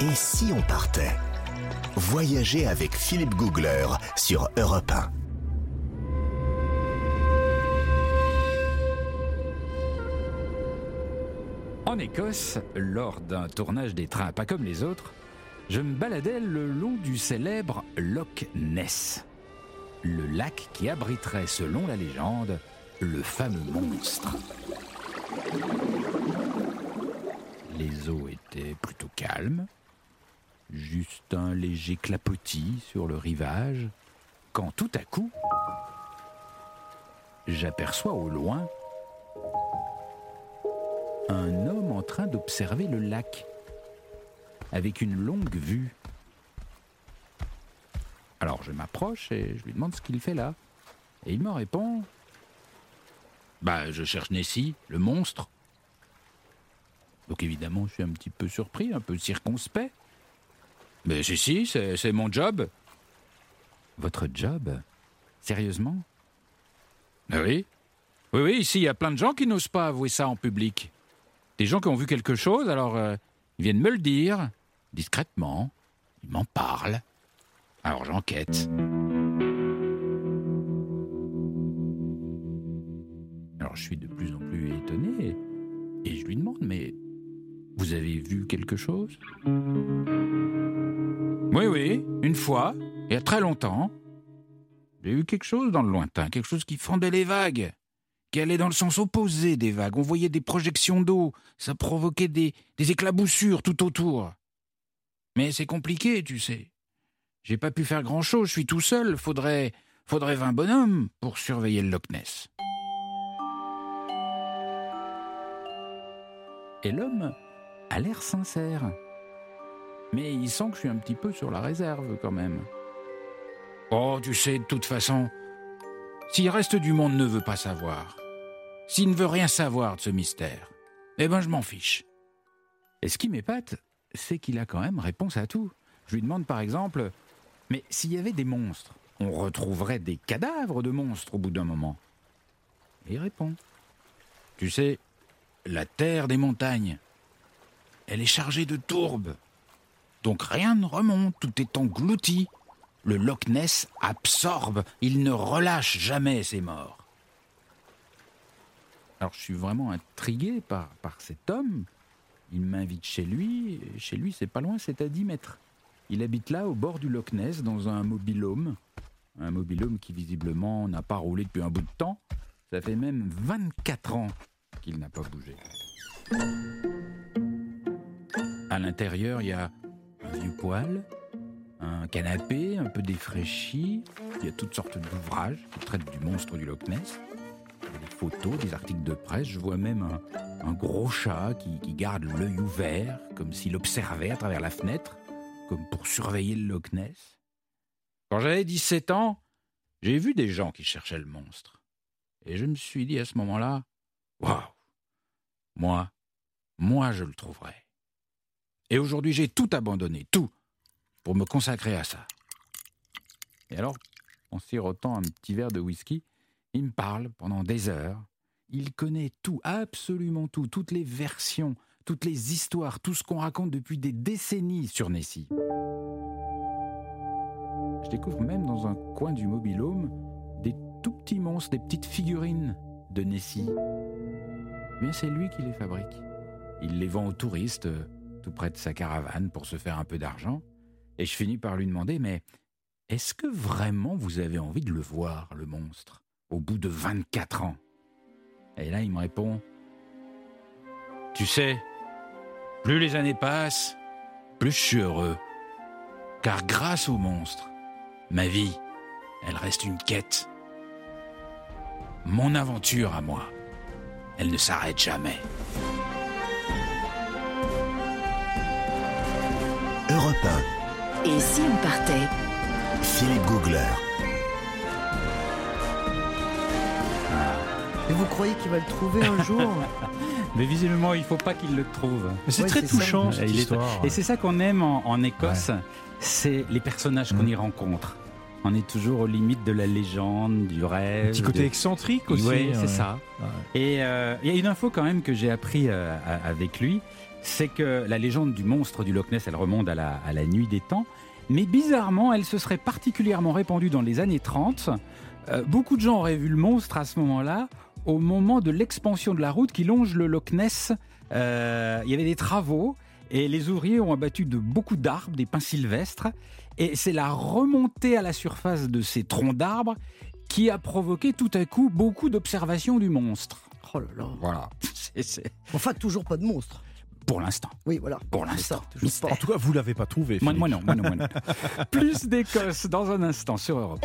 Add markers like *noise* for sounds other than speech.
Et si on partait? Voyager avec Philippe Googler sur Europe 1. En Écosse, lors d'un tournage des trains pas comme les autres, je me baladais le long du célèbre Loch Ness, le lac qui abriterait, selon la légende, le fameux monstre. Les eaux étaient plutôt calmes, juste un léger clapotis sur le rivage, quand tout à coup, j'aperçois au loin un homme en train d'observer le lac avec une longue vue. Alors je m'approche et je lui demande ce qu'il fait là. Et il me répond Bah, je cherche Nessie, le monstre. Donc évidemment, je suis un petit peu surpris, un peu circonspect. Mais si, si, c'est mon job. Votre job? Sérieusement? Ah Oui? Oui, oui, ici, il y a plein de gens qui n'osent pas avouer ça en public. Des gens qui ont vu quelque chose, alors euh, ils viennent me le dire, discrètement. Ils m'en parlent. Alors j'enquête. Alors je suis de plus en plus étonné et je lui demande, mais vous avez vu quelque chose? Oui, oui, une fois, il y a très longtemps. J'ai vu quelque chose dans le lointain, quelque chose qui fendait les vagues, qui allait dans le sens opposé des vagues. On voyait des projections d'eau, ça provoquait des, des éclaboussures tout autour. Mais c'est compliqué, tu sais. J'ai pas pu faire grand-chose, je suis tout seul, faudrait, faudrait 20 bonhommes pour surveiller le Loch Ness. Et l'homme a l'air sincère. Mais il sent que je suis un petit peu sur la réserve quand même. Oh, tu sais, de toute façon, si le reste du monde ne veut pas savoir, s'il ne veut rien savoir de ce mystère, eh ben je m'en fiche. Et ce qui m'épate, c'est qu'il a quand même réponse à tout. Je lui demande par exemple, mais s'il y avait des monstres, on retrouverait des cadavres de monstres au bout d'un moment? Et il répond, tu sais, la terre des montagnes, elle est chargée de tourbes. Donc rien ne remonte, tout est englouti. Le Loch Ness absorbe, il ne relâche jamais ses morts. Alors je suis vraiment intrigué par, par cet homme. Il m'invite chez lui, chez lui c'est pas loin, c'est à 10 mètres. Il habite là, au bord du Loch Ness, dans un mobilhome. Un mobilhome qui visiblement n'a pas roulé depuis un bout de temps. Ça fait même 24 ans qu'il n'a pas bougé. À l'intérieur, il y a un vieux poêle, un canapé un peu défraîchi. Il y a toutes sortes d'ouvrages qui traitent du monstre du Loch Ness. Des photos, des articles de presse. Je vois même un, un gros chat qui, qui garde l'œil ouvert, comme s'il observait à travers la fenêtre, comme pour surveiller le Loch Ness. Quand j'avais 17 ans, j'ai vu des gens qui cherchaient le monstre. Et je me suis dit à ce moment-là, waouh, moi, moi je le trouverai. Et aujourd'hui, j'ai tout abandonné, tout, pour me consacrer à ça. Et alors, en sirotant un petit verre de whisky, il me parle pendant des heures. Il connaît tout, absolument tout, toutes les versions, toutes les histoires, tout ce qu'on raconte depuis des décennies sur Nessie. Je découvre même dans un coin du mobilhome des tout petits monstres, des petites figurines de Nessie. Mais c'est lui qui les fabrique. Il les vend aux touristes euh, près de sa caravane pour se faire un peu d'argent. Et je finis par lui demander, mais est-ce que vraiment vous avez envie de le voir, le monstre, au bout de 24 ans? Et là, il me répond, tu sais, plus les années passent, plus je suis heureux. Car grâce au monstre, ma vie, elle reste une quête. Mon aventure à moi, elle ne s'arrête jamais. Et si on partait 1, Philippe Googler. Et vous croyez qu'il va le trouver un jour *laughs* Mais visiblement, il faut pas qu'il le trouve. Mais c'est Ouais, très ça. touchant cette Il est- histoire. Et c'est ça qu'on aime en, en Écosse, c'est les personnages qu'on y rencontre. On est toujours aux limites de la légende, du rêve. Un petit côté de- excentrique aussi. Oui, c'est ouais. ça. Ouais. Et euh, il y a une info quand même que j'ai appris euh, avec lui, c'est que la légende du monstre du Loch Ness, elle remonte à la, à la nuit des temps. Mais bizarrement, elle se serait particulièrement répandue dans les années 30. Euh, beaucoup de gens auraient vu le monstre à ce moment-là, au moment de l'expansion de la route qui longe le Loch Ness. Euh, il y avait des travaux et les ouvriers ont abattu de beaucoup d'arbres, des pins sylvestres. Et c'est la remontée à la surface de ces troncs d'arbres qui a provoqué tout à coup beaucoup d'observations du monstre. Oh là là. Voilà. *laughs* Enfin, toujours pas de monstre. Pour l'instant. Oui, voilà. Pour l'instant. En tout cas, vous l'avez pas trouvé. Moi, Philippe. moi non, moi non, moi non. *laughs* Plus d'Écosse dans un instant sur Europe.